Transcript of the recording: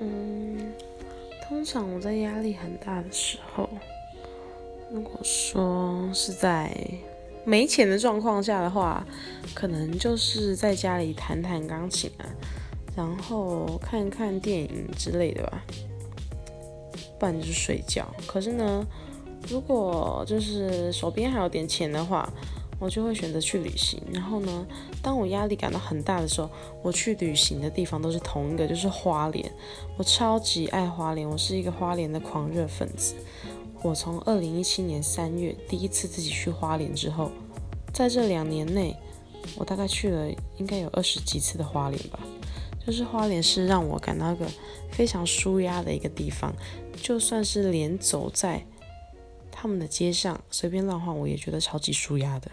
嗯，通常我在压力很大的时候，如果说是在没钱的状况下的话，可能就是在家里弹弹钢琴啊，然后看看电影之类的吧，不然就是睡觉。可是呢，如果就是手边还有点钱的话，我就会选择去旅行。然后呢，当我压力感到很大的时候，我去旅行的地方都是同一个，就是花莲。我超级爱花莲，我是一个花莲的狂热分子。我从二零一七年三月第一次自己去花莲之后，在这两年内，我大概去了应该有二十几次的花莲吧。就是花莲是让我感到一个非常舒压的一个地方，就算是连走在他们的街上随便乱晃，我也觉得超级舒压的。